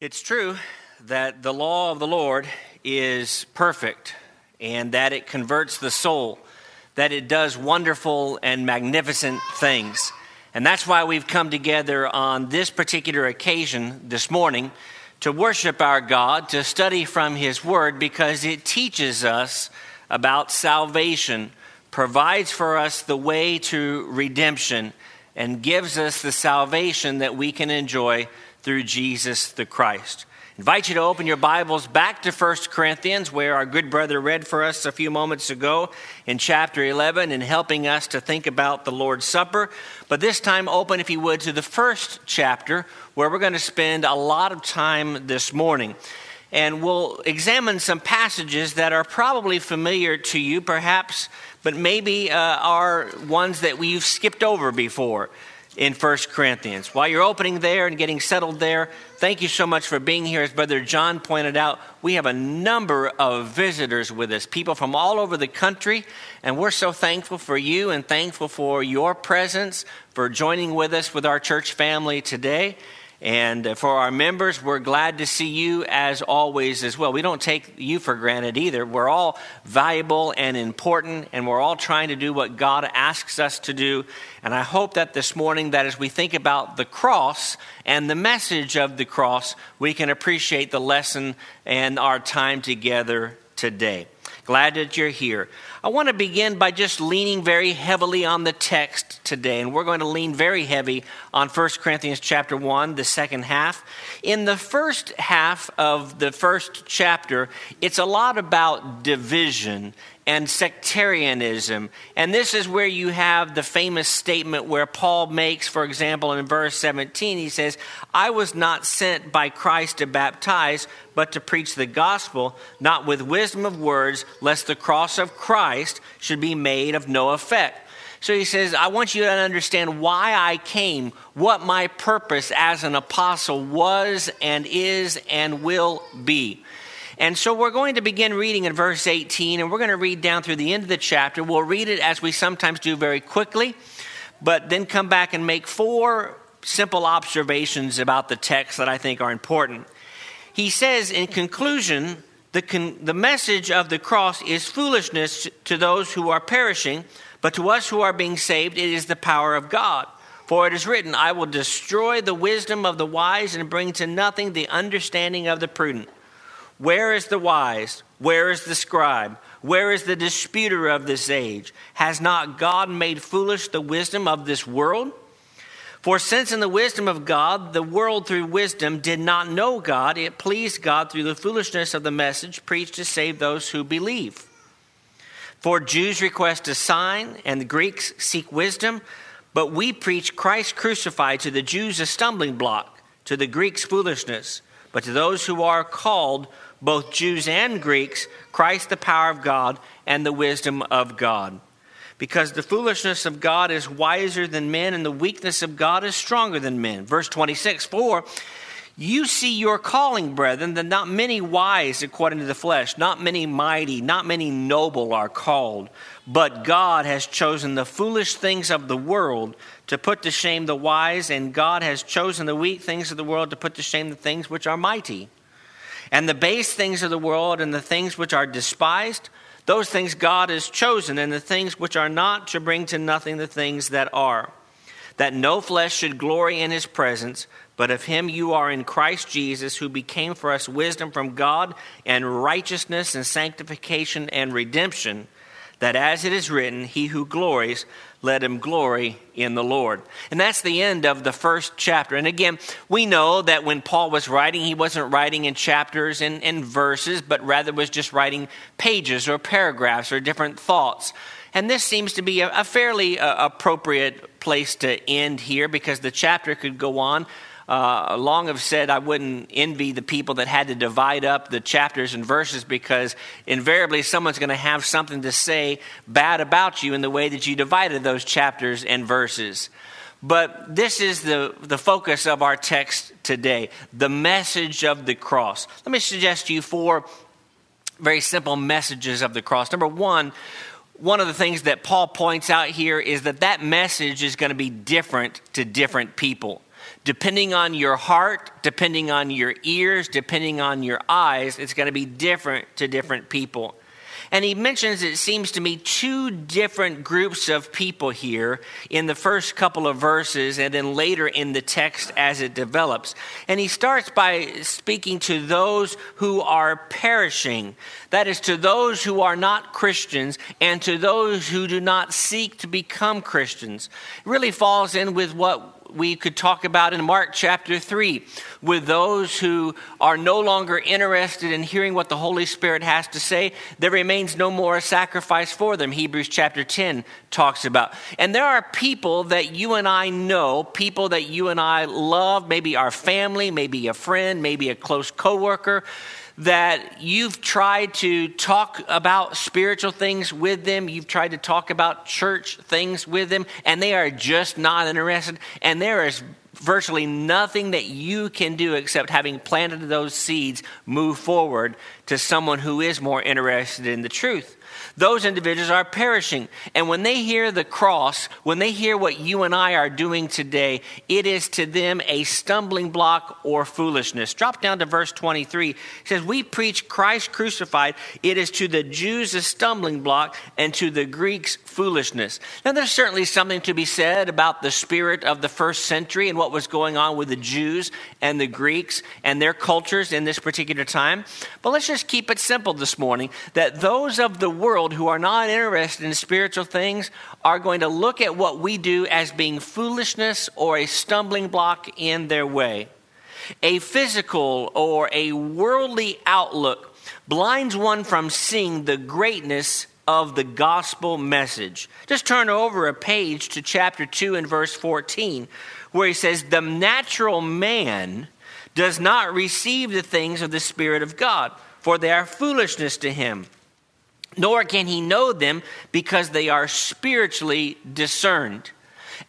It's true that the law of the Lord is perfect and that it converts the soul, that it does wonderful and magnificent things. And that's why we've come together on this particular occasion this morning to worship our God, to study from His Word, because it teaches us about salvation, provides for us the way to redemption, and gives us the salvation that we can enjoy through Jesus the Christ. Invite you to open your Bibles back to 1 Corinthians, where our good brother read for us a few moments ago in chapter 11 and helping us to think about the Lord's Supper. But this time, open, if you would, to the first chapter, where we're going to spend a lot of time this morning. And we'll examine some passages that are probably familiar to you, perhaps, but maybe uh, are ones that we've skipped over before in 1 Corinthians. While you're opening there and getting settled there, thank you so much for being here. As Brother John pointed out, we have a number of visitors with us, people from all over the country, and we're so thankful for you and thankful for your presence, for joining with us with our church family today. And uh, for our members, we're glad to see you as always as well. We don't take you for granted either. We're all valuable and important, and we're all trying to do what God asks us to do. And I hope that this morning, that as we think about the cross and the message of the cross, we can appreciate the lesson and our time together today. Glad that you're here. I want to begin by just leaning very heavily on the text today, and we're going to lean very heavy on 1 Corinthians chapter 1, the second half. In the first half of the first chapter, it's a lot about division and sectarianism. And this is where you have the famous statement where Paul makes, for example, in verse 17, he says, I was not sent by Christ to baptize, but to preach the gospel, not with wisdom of words, lest the cross of Christ should be made of no effect. So he says, I want you to understand why I came, what my purpose as an apostle was and is and will be. And so we're going to begin reading in verse 18, and we're going to read down through the end of the chapter. We'll read it as we sometimes do very quickly, but then come back and make four simple observations about the text that I think are important. He says, in conclusion, the, con- the message of the cross is foolishness to those who are perishing, but to us who are being saved, it is the power of God. For it is written, I will destroy the wisdom of the wise and bring to nothing the understanding of the prudent. Where is the wise? Where is the scribe? Where is the disputer of this age? Has not God made foolish the wisdom of this world? For since in the wisdom of God, the world through wisdom did not know God, it pleased God through the foolishness of the message preached to save those who believe. For Jews request a sign, and the Greeks seek wisdom, but we preach Christ crucified to the Jews a stumbling block, to the Greeks foolishness, but to those who are called, both Jews and Greeks, Christ the power of God and the wisdom of God. Because the foolishness of God is wiser than men, and the weakness of God is stronger than men. Verse 26 For you see your calling, brethren, that not many wise according to the flesh, not many mighty, not many noble are called, but God has chosen the foolish things of the world to put to shame the wise, and God has chosen the weak things of the world to put to shame the things which are mighty and the base things of the world and the things which are despised, those things God has chosen, and the things which are not to bring to nothing the things that are. That no flesh should glory in his presence, but of him you are in Christ Jesus, who became for us wisdom from God and righteousness and sanctification and redemption that as it is written, he who glories, let him glory in the Lord. And that's the end of the first chapter. And again, we know that when Paul was writing, he wasn't writing in chapters and, and verses, but rather was just writing pages or paragraphs or different thoughts. And this seems to be a, a fairly uh, appropriate place to end here because the chapter could go on uh, long have said I wouldn't envy the people that had to divide up the chapters and verses because invariably someone's going to have something to say bad about you in the way that you divided those chapters and verses. But this is the, the focus of our text today the message of the cross. Let me suggest to you four very simple messages of the cross. Number one, one of the things that Paul points out here is that that message is going to be different to different people. Depending on your heart, depending on your ears, depending on your eyes, it's going to be different to different people. And he mentions, it seems to me, two different groups of people here in the first couple of verses and then later in the text as it develops. And he starts by speaking to those who are perishing. That is, to those who are not Christians and to those who do not seek to become Christians. It really falls in with what we could talk about in Mark chapter 3 with those who are no longer interested in hearing what the Holy Spirit has to say. There remains no more sacrifice for them, Hebrews chapter 10 talks about. And there are people that you and I know, people that you and I love, maybe our family, maybe a friend, maybe a close coworker that you've tried to talk about spiritual things with them, you've tried to talk about church things with them, and they are just not interested. And there is virtually nothing that you can do except having planted those seeds move forward to someone who is more interested in the truth those individuals are perishing. And when they hear the cross, when they hear what you and I are doing today, it is to them a stumbling block or foolishness. Drop down to verse 23. It says, We preach Christ crucified. It is to the Jews a stumbling block and to the Greeks foolishness. Now, there's certainly something to be said about the spirit of the first century and what was going on with the Jews and the Greeks and their cultures in this particular time. But let's just keep it simple this morning that those of the world world who are not interested in spiritual things are going to look at what we do as being foolishness or a stumbling block in their way. A physical or a worldly outlook blinds one from seeing the greatness of the gospel message. Just turn over a page to chapter 2 and verse 14, where he says, The natural man does not receive the things of the Spirit of God, for they are foolishness to him nor can he know them because they are spiritually discerned.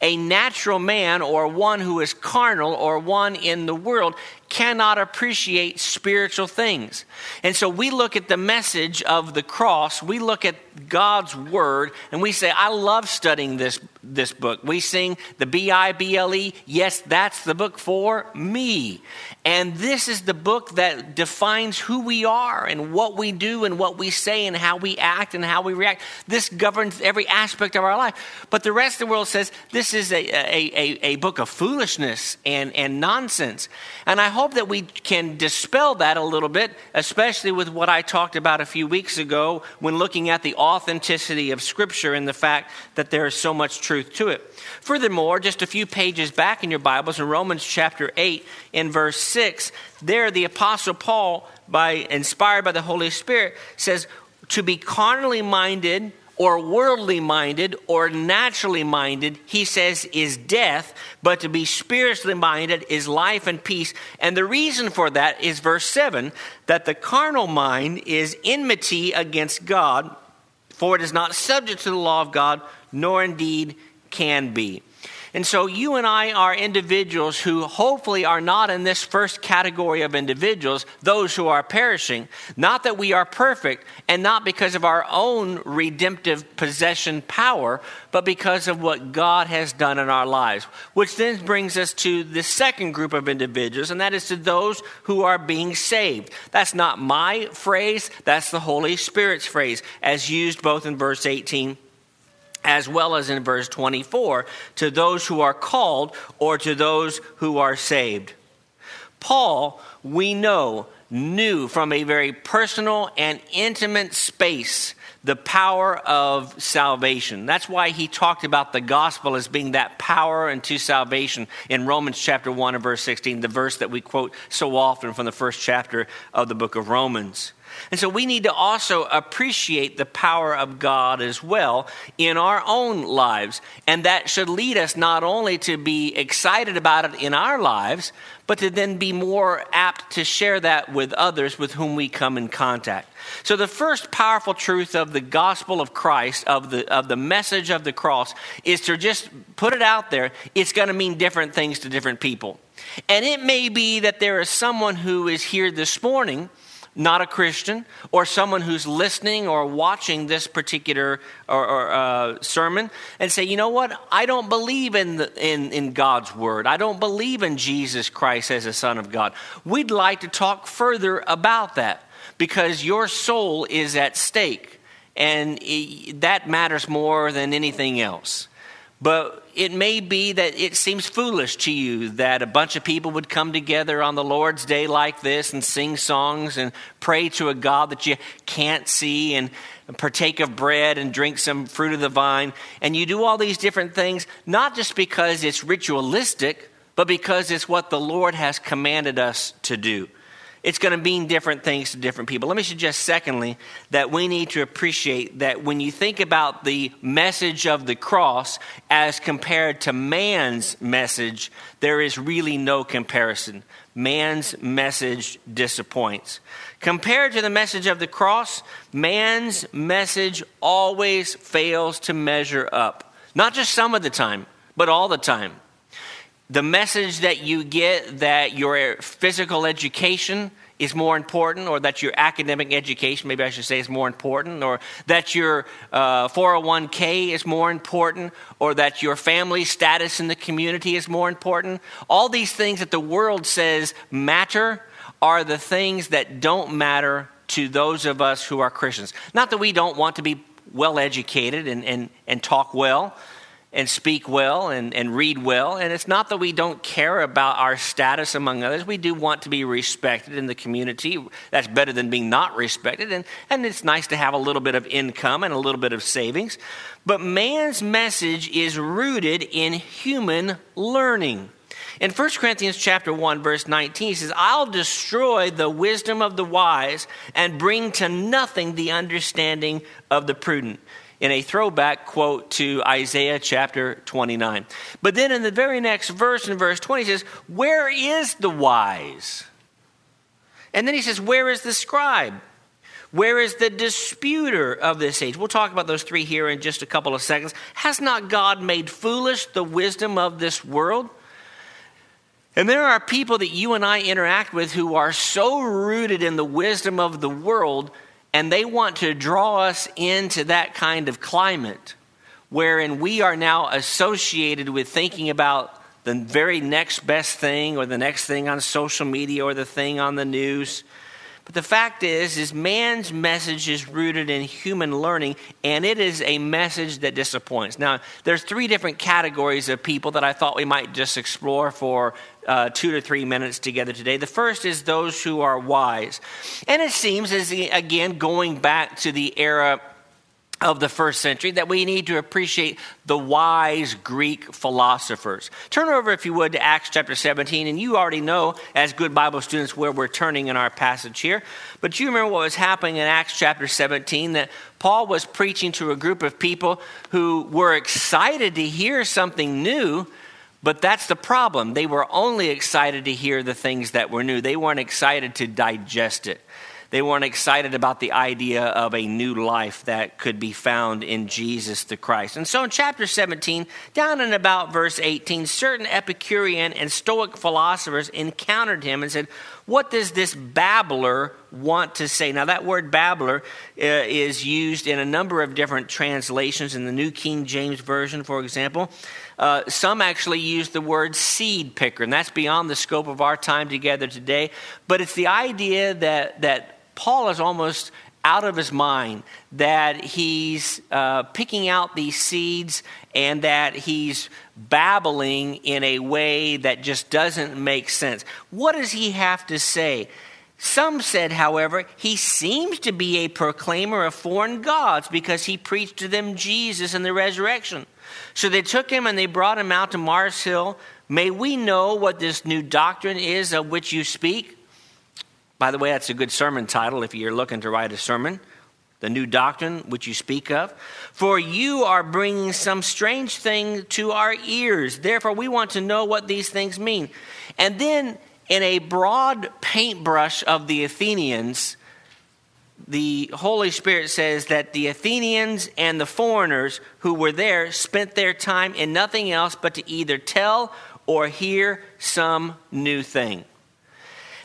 A natural man, or one who is carnal, or one in the world, cannot appreciate spiritual things. And so we look at the message of the cross, we look at God's word, and we say, I love studying this, this book. We sing the B I B L E, yes, that's the book for me. And this is the book that defines who we are and what we do and what we say and how we act and how we react. This governs every aspect of our life. But the rest of the world says this is a, a, a, a book of foolishness and, and nonsense. And I hope that we can dispel that a little bit, especially with what I talked about a few weeks ago when looking at the authenticity of Scripture and the fact that there is so much truth to it. Furthermore, just a few pages back in your Bibles, in Romans chapter 8, in verse 6, there the Apostle Paul, by inspired by the Holy Spirit, says, To be carnally minded or worldly minded or naturally minded, he says, is death, but to be spiritually minded is life and peace. And the reason for that is verse 7 that the carnal mind is enmity against God, for it is not subject to the law of God, nor indeed can be. And so you and I are individuals who hopefully are not in this first category of individuals, those who are perishing. Not that we are perfect, and not because of our own redemptive possession power, but because of what God has done in our lives. Which then brings us to the second group of individuals, and that is to those who are being saved. That's not my phrase, that's the Holy Spirit's phrase, as used both in verse 18 as well as in verse 24, to those who are called or to those who are saved. Paul, we know, knew from a very personal and intimate space the power of salvation. That's why he talked about the gospel as being that power unto salvation in Romans chapter 1 and verse 16, the verse that we quote so often from the first chapter of the book of Romans. And so we need to also appreciate the power of God as well in our own lives. And that should lead us not only to be excited about it in our lives, but to then be more apt to share that with others with whom we come in contact. So, the first powerful truth of the gospel of Christ, of the, of the message of the cross, is to just put it out there. It's going to mean different things to different people. And it may be that there is someone who is here this morning not a Christian, or someone who's listening or watching this particular or, or, uh, sermon and say, you know what, I don't believe in, the, in, in God's word. I don't believe in Jesus Christ as the Son of God. We'd like to talk further about that because your soul is at stake, and that matters more than anything else. But it may be that it seems foolish to you that a bunch of people would come together on the Lord's day like this and sing songs and pray to a God that you can't see and partake of bread and drink some fruit of the vine. And you do all these different things, not just because it's ritualistic, but because it's what the Lord has commanded us to do it's going to mean different things to different people. Let me suggest, secondly, that we need to appreciate that when you think about the message of the cross as compared to man's message, there is really no comparison. Man's message disappoints. Compared to the message of the cross, man's message always fails to measure up. Not just some of the time, but all the time the message that you get that your physical education is more important, or that your academic education, maybe I should say, is more important, or that your uh, 401k is more important, or that your family status in the community is more important. All these things that the world says matter are the things that don't matter to those of us who are Christians. Not that we don't want to be well educated and, and, and talk well and speak well and, and read well. And it's not that we don't care about our status among others. We do want to be respected in the community. That's better than being not respected. And, and it's nice to have a little bit of income and a little bit of savings. But man's message is rooted in human learning. In 1 Corinthians chapter 1 verse 19 he says, "I'll destroy the wisdom of the wise and bring to nothing the understanding of the prudent." In a throwback quote to Isaiah chapter 29. But then in the very next verse, in verse 20, he says, Where is the wise? And then he says, Where is the scribe? Where is the disputer of this age? We'll talk about those three here in just a couple of seconds. Has not God made foolish the wisdom of this world? And there are people that you and I interact with who are so rooted in the wisdom of the world and they want to draw us into that kind of climate wherein we are now associated with thinking about the very next best thing or the next thing on social media or the thing on the news. But the fact is is man's message is rooted in human learning and it is a message that disappoints. Now, there's three different categories of people that I thought we might just explore for uh, two to three minutes together today. The first is those who are wise. And it seems as again going back to the era of the first century that we need to appreciate the wise Greek philosophers. Turn over, if you would, to Acts chapter 17, and you already know, as good Bible students, where we're turning in our passage here. But you remember what was happening in Acts chapter 17 that Paul was preaching to a group of people who were excited to hear something new. But that's the problem. They were only excited to hear the things that were new. They weren't excited to digest it. They weren't excited about the idea of a new life that could be found in Jesus the Christ. And so in chapter 17, down in about verse 18, certain Epicurean and Stoic philosophers encountered him and said, What does this babbler want to say? Now, that word babbler uh, is used in a number of different translations in the New King James Version, for example. Uh, some actually use the word seed picker, and that's beyond the scope of our time together today. But it's the idea that, that Paul is almost out of his mind that he's uh, picking out these seeds and that he's babbling in a way that just doesn't make sense. What does he have to say? Some said, however, he seems to be a proclaimer of foreign gods because he preached to them Jesus and the resurrection. So they took him and they brought him out to Mars Hill. May we know what this new doctrine is of which you speak? By the way, that's a good sermon title if you're looking to write a sermon. The new doctrine which you speak of. For you are bringing some strange thing to our ears. Therefore, we want to know what these things mean. And then, in a broad paintbrush of the Athenians, the Holy Spirit says that the Athenians and the foreigners who were there spent their time in nothing else but to either tell or hear some new thing.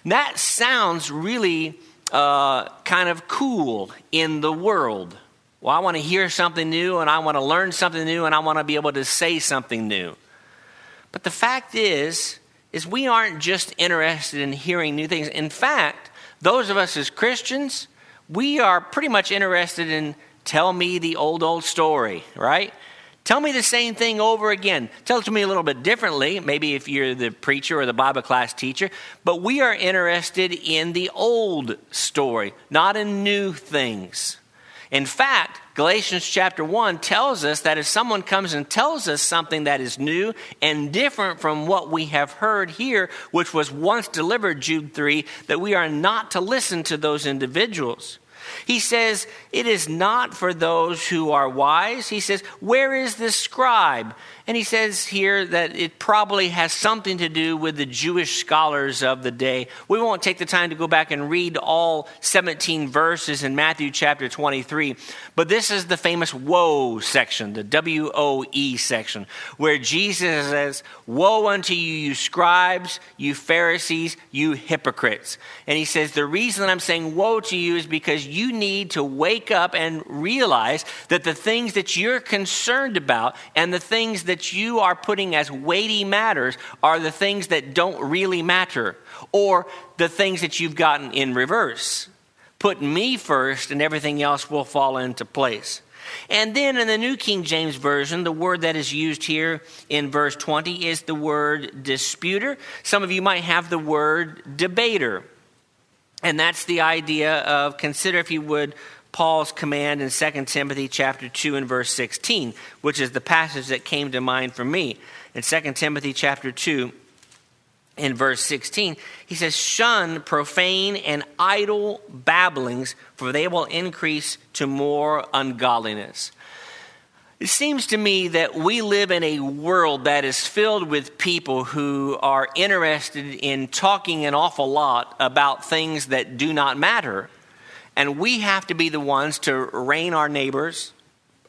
That sounds really uh, kind of cool in the world. Well, I want to hear something new and I want to learn something new and I want to be able to say something new. But the fact is, is we aren't just interested in hearing new things. In fact, those of us as Christians, we are pretty much interested in tell me the old, old story, right? Tell me the same thing over again. Tell it to me a little bit differently, maybe if you're the preacher or the Bible class teacher, but we are interested in the old story, not in new things. In fact, Galatians chapter 1 tells us that if someone comes and tells us something that is new and different from what we have heard here, which was once delivered, Jude 3, that we are not to listen to those individuals. He says, It is not for those who are wise. He says, Where is the scribe? And he says here that it probably has something to do with the Jewish scholars of the day. We won't take the time to go back and read all 17 verses in Matthew chapter 23, but this is the famous woe section, the W O E section, where Jesus says, Woe unto you, you scribes, you Pharisees, you hypocrites. And he says, The reason I'm saying woe to you is because you need to wake up and realize that the things that you're concerned about and the things that that you are putting as weighty matters are the things that don't really matter, or the things that you've gotten in reverse. Put me first, and everything else will fall into place. And then in the New King James Version, the word that is used here in verse 20 is the word disputer. Some of you might have the word debater. And that's the idea of consider, if you would, Paul's command in 2 Timothy chapter 2 and verse 16, which is the passage that came to mind for me. In 2 Timothy chapter 2 in verse 16, he says, Shun profane and idle babblings, for they will increase to more ungodliness. It seems to me that we live in a world that is filled with people who are interested in talking an awful lot about things that do not matter and we have to be the ones to rein our neighbors,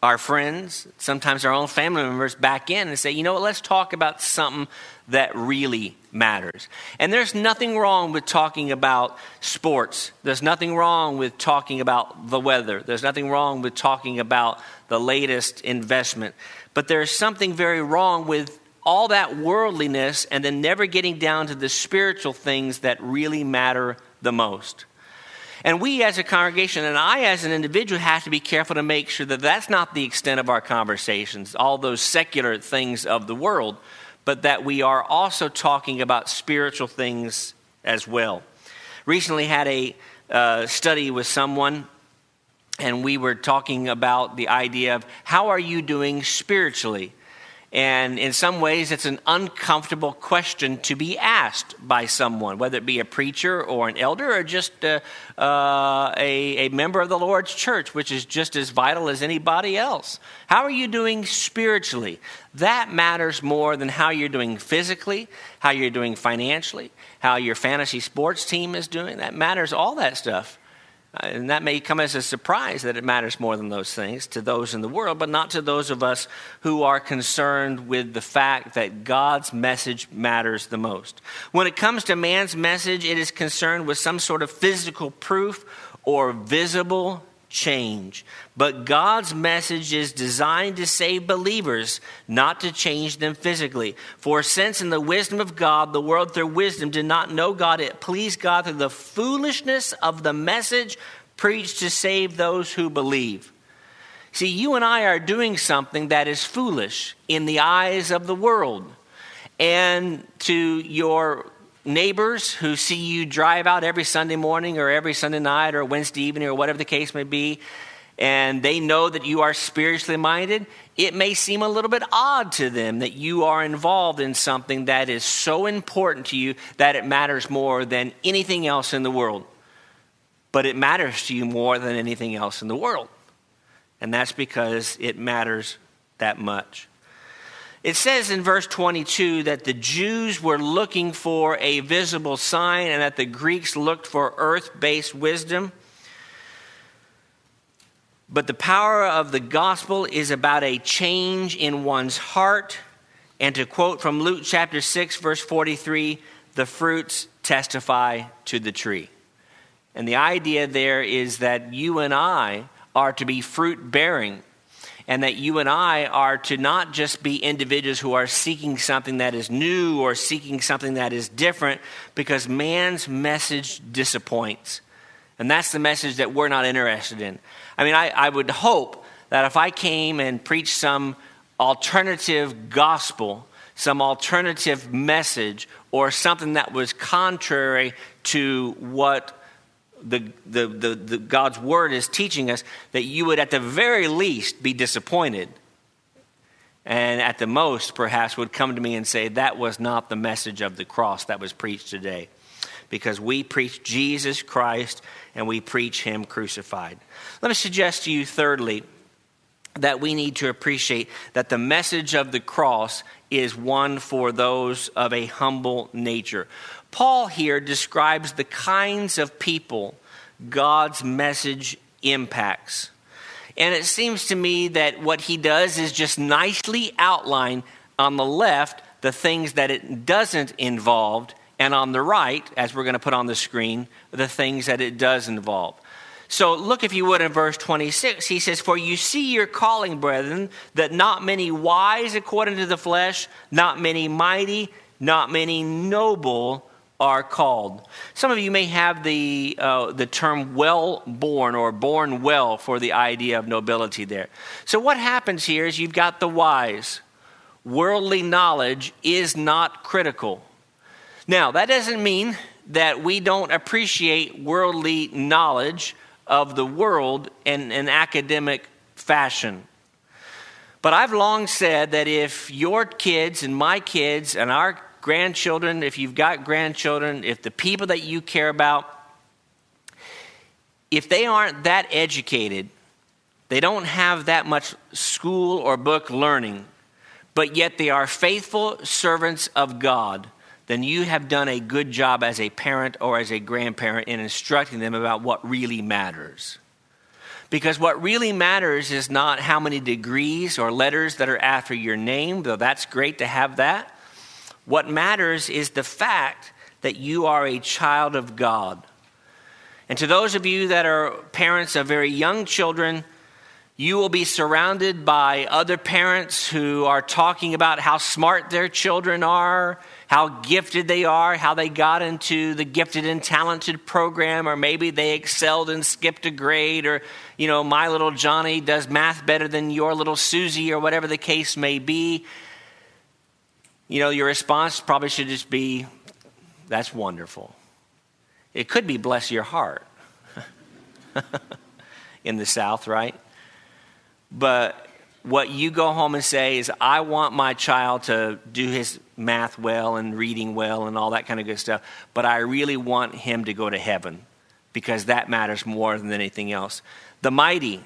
our friends, sometimes our own family members back in and say, you know what, let's talk about something that really matters. And there's nothing wrong with talking about sports. There's nothing wrong with talking about the weather. There's nothing wrong with talking about the latest investment. But there's something very wrong with all that worldliness and then never getting down to the spiritual things that really matter the most. And we as a congregation and I as an individual have to be careful to make sure that that's not the extent of our conversations, all those secular things of the world, but that we are also talking about spiritual things as well. Recently had a uh, study with someone and we were talking about the idea of how are you doing spiritually? And in some ways, it's an uncomfortable question to be asked by someone, whether it be a preacher or an elder or just a, uh, a, a member of the Lord's church, which is just as vital as anybody else. How are you doing spiritually? That matters more than how you're doing physically, how you're doing financially, how your fantasy sports team is doing. That matters, all that stuff. Uh, and that may come as a surprise that it matters more than those things to those in the world, but not to those of us who are concerned with the fact that God's message matters the most. When it comes to man's message, it is concerned with some sort of physical proof or visible change. But God's message is designed to save believers, not to change them physically. For since in the wisdom of God, the world through wisdom did not know God, it pleased God through the foolishness of the message preached to save those who believe. See, you and I are doing something that is foolish in the eyes of the world. And to your neighbors who see you drive out every Sunday morning or every Sunday night or Wednesday evening or whatever the case may be, and they know that you are spiritually minded, it may seem a little bit odd to them that you are involved in something that is so important to you that it matters more than anything else in the world. But it matters to you more than anything else in the world. And that's because it matters that much. It says in verse 22 that the Jews were looking for a visible sign and that the Greeks looked for earth based wisdom. But the power of the gospel is about a change in one's heart. And to quote from Luke chapter 6, verse 43, the fruits testify to the tree. And the idea there is that you and I are to be fruit bearing and that you and I are to not just be individuals who are seeking something that is new or seeking something that is different because man's message disappoints. And that's the message that we're not interested in. I mean, I, I would hope that if I came and preached some alternative gospel, some alternative message, or something that was contrary to what the, the, the, the, God's word is teaching us, that you would at the very least be disappointed. And at the most, perhaps, would come to me and say, That was not the message of the cross that was preached today. Because we preach Jesus Christ and we preach Him crucified. Let me suggest to you, thirdly, that we need to appreciate that the message of the cross is one for those of a humble nature. Paul here describes the kinds of people God's message impacts. And it seems to me that what he does is just nicely outline on the left the things that it doesn't involve, and on the right, as we're going to put on the screen, the things that it does involve. So look, if you would, in verse 26, he says, For you see your calling, brethren, that not many wise according to the flesh, not many mighty, not many noble are called. Some of you may have the, uh, the term well born or born well for the idea of nobility there. So, what happens here is you've got the wise. Worldly knowledge is not critical. Now, that doesn't mean that we don't appreciate worldly knowledge of the world in an academic fashion. But I've long said that if your kids and my kids and our grandchildren, if you've got grandchildren, if the people that you care about, if they aren't that educated, they don't have that much school or book learning, but yet they are faithful servants of God, then you have done a good job as a parent or as a grandparent in instructing them about what really matters. Because what really matters is not how many degrees or letters that are after your name, though that's great to have that. What matters is the fact that you are a child of God. And to those of you that are parents of very young children, you will be surrounded by other parents who are talking about how smart their children are, how gifted they are, how they got into the gifted and talented program, or maybe they excelled and skipped a grade, or, you know, my little Johnny does math better than your little Susie, or whatever the case may be you know, your response probably should just be, that's wonderful. It could be, bless your heart in the South, right? But what you go home and say is, I want my child to do his math well and reading well and all that kind of good stuff, but I really want him to go to heaven because that matters more than anything else. The mighty,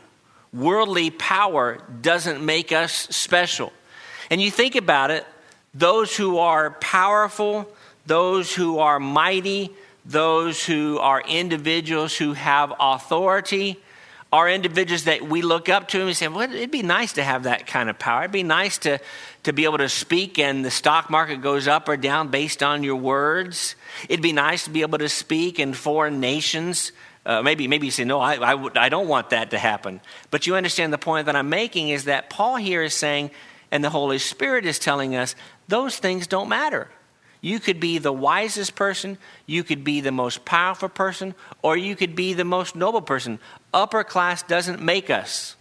worldly power doesn't make us special. And you think about it, those who are powerful, those who are mighty, those who are individuals who have authority, are individuals that we look up to and we say, well, it'd be nice to have that kind of power. It'd be nice to, to be able to speak and the stock market goes up or down based on your words. It'd be nice to be able to speak in foreign nations. Uh, maybe, maybe you say, no, I, I, w- I don't want that to happen. But you understand the point that I'm making is that Paul here is saying, and the Holy Spirit is telling us those things don't matter. You could be the wisest person, you could be the most powerful person, or you could be the most noble person. Upper class doesn't make us,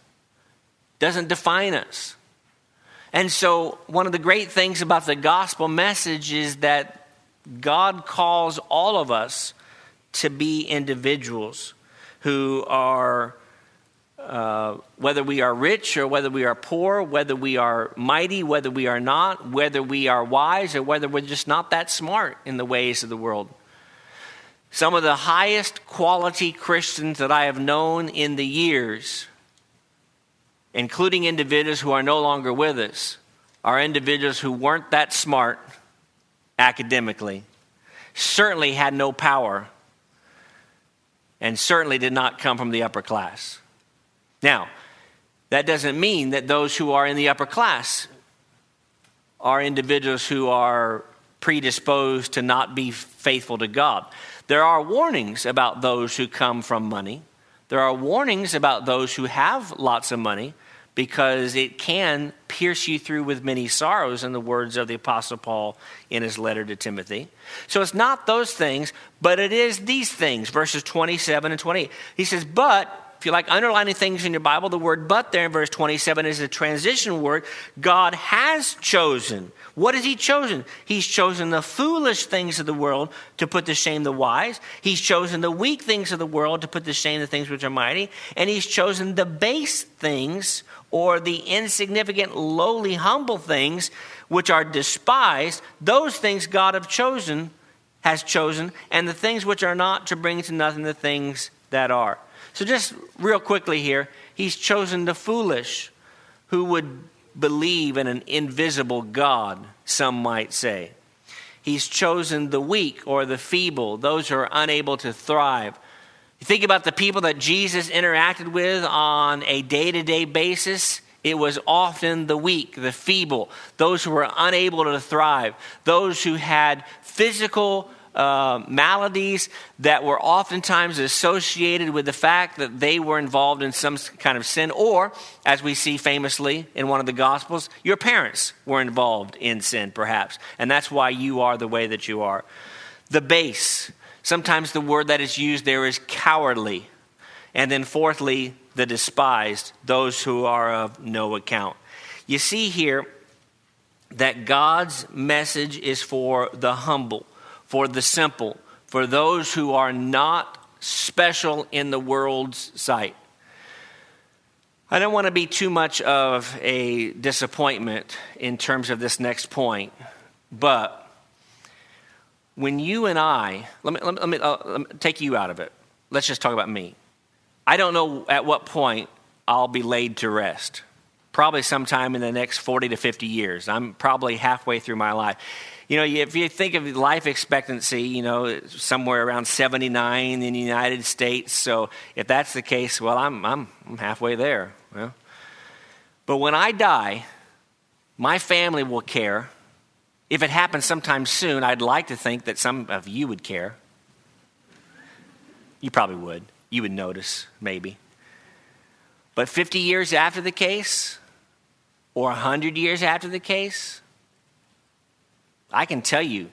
doesn't define us. And so, one of the great things about the gospel message is that God calls all of us to be individuals who are uh, whether we are rich or whether we are poor, whether we are mighty, whether we are not, whether we are wise or whether we're just not that smart in the ways of the world. Some of the highest quality Christians that I have known in the years, including individuals who are no longer with us, are individuals who weren't that smart academically, certainly had no power, and certainly did not come from the upper class. Now, that doesn't mean that those who are in the upper class are individuals who are predisposed to not be faithful to God. There are warnings about those who come from money. There are warnings about those who have lots of money because it can pierce you through with many sorrows, in the words of the Apostle Paul in his letter to Timothy. So it's not those things, but it is these things, verses 27 and 28. He says, But if you like underlining things in your Bible, the word but there in verse 27 is a transition word. God has chosen. What has He chosen? He's chosen the foolish things of the world to put to shame the wise. He's chosen the weak things of the world to put to shame the things which are mighty. And He's chosen the base things or the insignificant, lowly, humble things which are despised. Those things God have chosen, has chosen, and the things which are not to bring to nothing the things that are. So, just real quickly here, he's chosen the foolish who would believe in an invisible God, some might say. He's chosen the weak or the feeble, those who are unable to thrive. You think about the people that Jesus interacted with on a day to day basis. It was often the weak, the feeble, those who were unable to thrive, those who had physical uh, maladies that were oftentimes associated with the fact that they were involved in some kind of sin, or, as we see famously in one of the Gospels, your parents were involved in sin, perhaps, and that's why you are the way that you are. The base, sometimes the word that is used there is cowardly. And then, fourthly, the despised, those who are of no account. You see here that God's message is for the humble for the simple, for those who are not special in the world's sight. I don't want to be too much of a disappointment in terms of this next point, but when you and I, let me, let me, let me, uh, let me take you out of it. Let's just talk about me. I don't know at what point I'll be laid to rest. Probably sometime in the next 40 to 50 years. I'm probably halfway through my life you know, if you think of life expectancy, you know, somewhere around 79 in the United States. So if that's the case, well, I'm, I'm, I'm halfway there. Well, but when I die, my family will care. If it happens sometime soon, I'd like to think that some of you would care. You probably would. You would notice, maybe. But 50 years after the case, or 100 years after the case, I can tell you,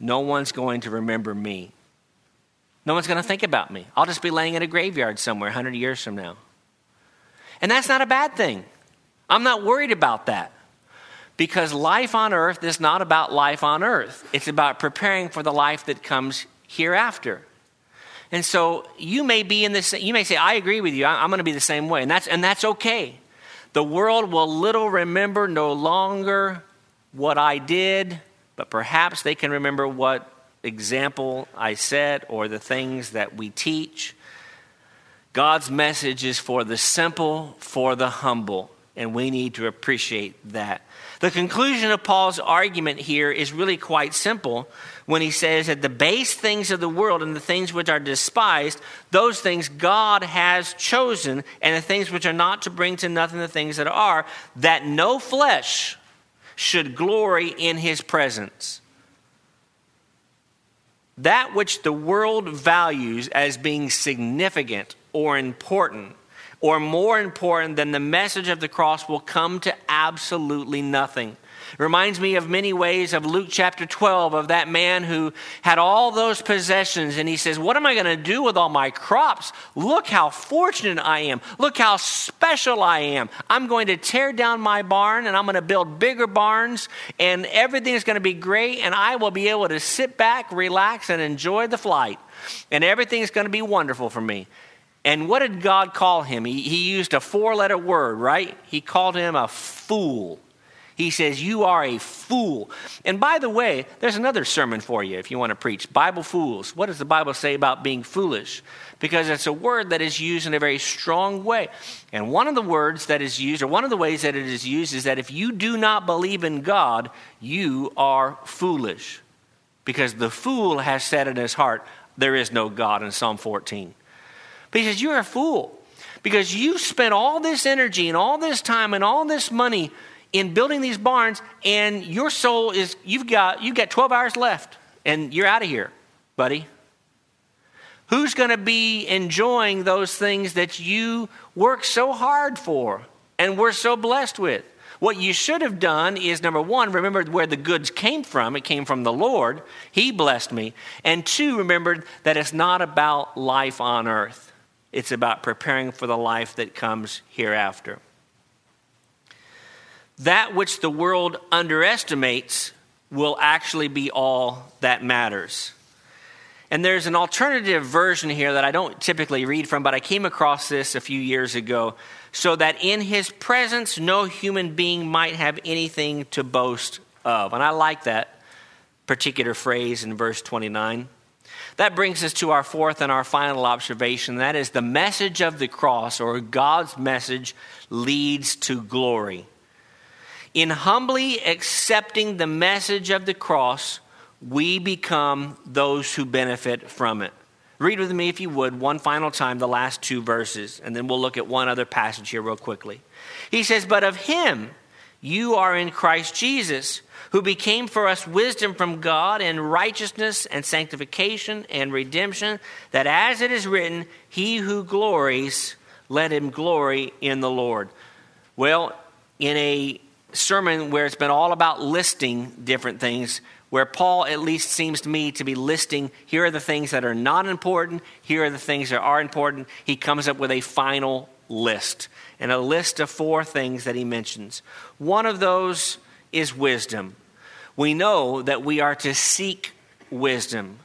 no one's going to remember me. No one's going to think about me. I'll just be laying in a graveyard somewhere 100 years from now. And that's not a bad thing. I'm not worried about that. Because life on earth is not about life on earth, it's about preparing for the life that comes hereafter. And so you may be in this, you may say, I agree with you, I'm going to be the same way. And that's, and that's okay. The world will little remember no longer what I did, but perhaps they can remember what example I set or the things that we teach. God's message is for the simple, for the humble, and we need to appreciate that. The conclusion of Paul's argument here is really quite simple when he says that the base things of the world and the things which are despised, those things God has chosen, and the things which are not to bring to nothing the things that are, that no flesh should glory in his presence. That which the world values as being significant or important or more important than the message of the cross will come to absolutely nothing. It reminds me of many ways of Luke chapter 12 of that man who had all those possessions and he says, What am I going to do with all my crops? Look how fortunate I am. Look how special I am. I'm going to tear down my barn and I'm going to build bigger barns and everything is going to be great and I will be able to sit back, relax, and enjoy the flight. And everything is going to be wonderful for me. And what did God call him? He, he used a four letter word, right? He called him a fool. He says, You are a fool. And by the way, there's another sermon for you if you want to preach Bible fools. What does the Bible say about being foolish? Because it's a word that is used in a very strong way. And one of the words that is used, or one of the ways that it is used, is that if you do not believe in God, you are foolish. Because the fool has said in his heart, There is no God in Psalm 14. But he says, You're a fool because you spent all this energy and all this time and all this money in building these barns, and your soul is you've got you've got 12 hours left, and you're out of here, buddy. Who's going to be enjoying those things that you work so hard for and we're so blessed with? What you should have done is number one, remember where the goods came from. It came from the Lord. He blessed me. And two, remember that it's not about life on earth, it's about preparing for the life that comes hereafter. That which the world underestimates will actually be all that matters. And there's an alternative version here that I don't typically read from, but I came across this a few years ago so that in his presence no human being might have anything to boast of. And I like that particular phrase in verse 29. That brings us to our fourth and our final observation that is, the message of the cross, or God's message, leads to glory. In humbly accepting the message of the cross, we become those who benefit from it. Read with me, if you would, one final time the last two verses, and then we'll look at one other passage here, real quickly. He says, But of him you are in Christ Jesus, who became for us wisdom from God and righteousness and sanctification and redemption, that as it is written, He who glories, let him glory in the Lord. Well, in a sermon where it's been all about listing different things, where Paul at least seems to me to be listing here are the things that are not important, here are the things that are important. He comes up with a final list, and a list of four things that he mentions. One of those is wisdom. We know that we are to seek wisdom.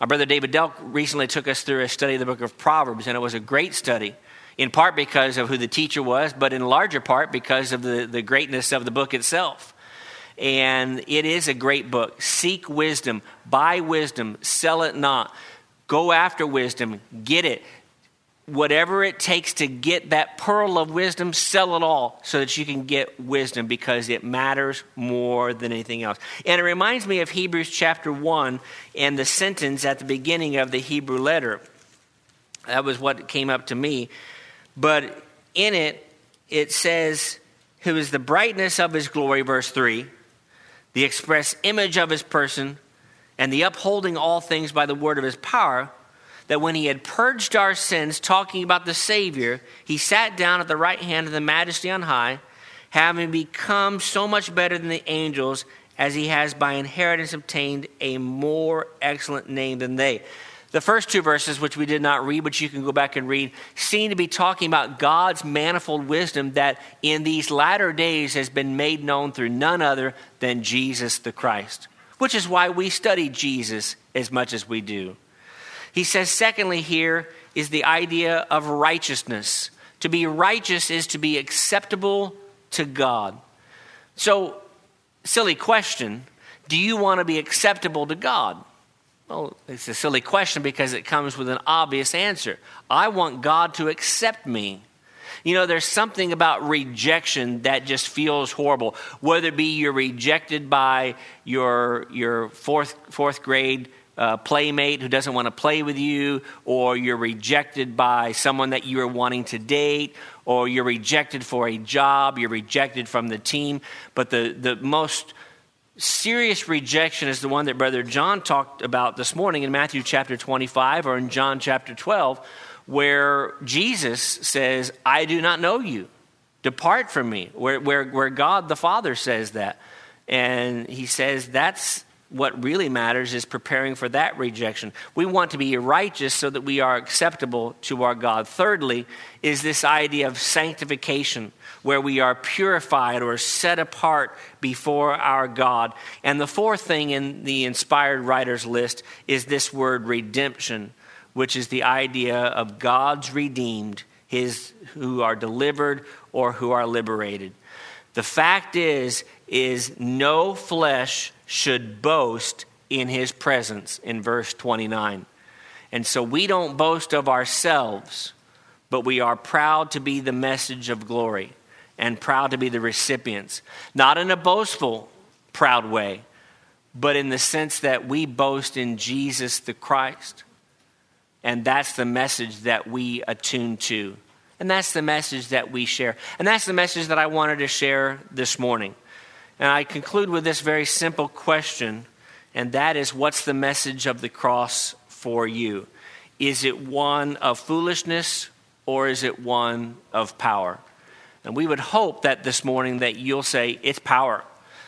Our brother David Delk recently took us through a study of the book of Proverbs, and it was a great study, in part because of who the teacher was, but in larger part because of the, the greatness of the book itself and it is a great book. Seek wisdom, buy wisdom, sell it not. Go after wisdom, get it. Whatever it takes to get that pearl of wisdom, sell it all so that you can get wisdom because it matters more than anything else. And it reminds me of Hebrews chapter 1 and the sentence at the beginning of the Hebrew letter. That was what came up to me. But in it, it says, Who is the brightness of his glory, verse 3 the express image of his person, and the upholding all things by the word of his power, that when he had purged our sins, talking about the Savior, he sat down at the right hand of the majesty on high, having become so much better than the angels, as he has by inheritance obtained a more excellent name than they. The first two verses, which we did not read, but you can go back and read, seem to be talking about God's manifold wisdom that in these latter days has been made known through none other than Jesus the Christ, which is why we study Jesus as much as we do. He says, secondly, here is the idea of righteousness. To be righteous is to be acceptable to God. So, silly question do you want to be acceptable to God? Well, it's a silly question because it comes with an obvious answer. I want God to accept me. You know, there's something about rejection that just feels horrible. Whether it be you're rejected by your, your fourth, fourth grade uh, playmate who doesn't want to play with you, or you're rejected by someone that you are wanting to date, or you're rejected for a job, you're rejected from the team. But the, the most serious rejection is the one that Brother John talked about this morning in Matthew chapter 25 or in John chapter 12, where Jesus says, I do not know you. Depart from me, where, where, where God the Father says that. And he says that's what really matters is preparing for that rejection. We want to be righteous so that we are acceptable to our God. Thirdly, is this idea of sanctification where we are purified or set apart before our God. And the fourth thing in the inspired writers list is this word redemption, which is the idea of God's redeemed, his who are delivered or who are liberated. The fact is is no flesh should boast in his presence in verse 29. And so we don't boast of ourselves, but we are proud to be the message of glory and proud to be the recipients. Not in a boastful, proud way, but in the sense that we boast in Jesus the Christ. And that's the message that we attune to. And that's the message that we share. And that's the message that I wanted to share this morning. And I conclude with this very simple question, and that is what's the message of the cross for you? Is it one of foolishness or is it one of power? And we would hope that this morning that you'll say it's power.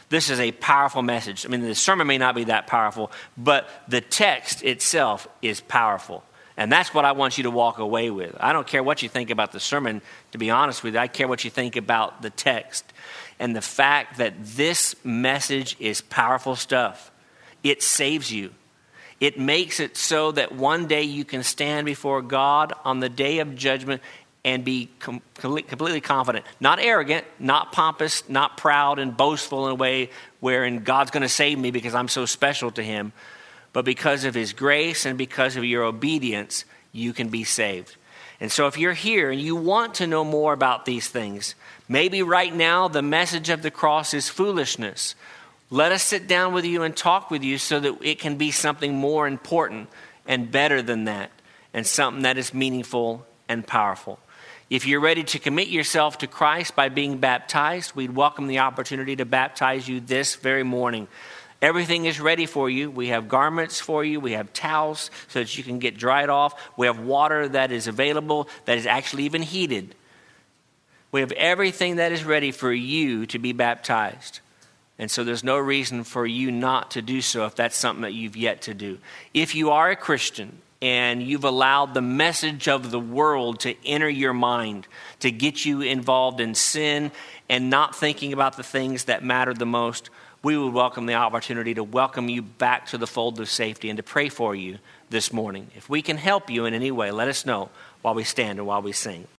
This is a powerful message. I mean, the sermon may not be that powerful, but the text itself is powerful. And that's what I want you to walk away with. I don't care what you think about the sermon, to be honest with you. I care what you think about the text and the fact that this message is powerful stuff. It saves you. It makes it so that one day you can stand before God on the day of judgment and be com- completely confident, not arrogant, not pompous, not proud and boastful in a way wherein God's going to save me because I'm so special to Him, but because of His grace and because of your obedience, you can be saved. And so, if you're here and you want to know more about these things, maybe right now the message of the cross is foolishness. Let us sit down with you and talk with you so that it can be something more important and better than that, and something that is meaningful and powerful. If you're ready to commit yourself to Christ by being baptized, we'd welcome the opportunity to baptize you this very morning. Everything is ready for you. We have garments for you. We have towels so that you can get dried off. We have water that is available, that is actually even heated. We have everything that is ready for you to be baptized. And so there's no reason for you not to do so if that's something that you've yet to do. If you are a Christian and you've allowed the message of the world to enter your mind, to get you involved in sin and not thinking about the things that matter the most, we would welcome the opportunity to welcome you back to the fold of safety and to pray for you this morning. If we can help you in any way, let us know while we stand and while we sing.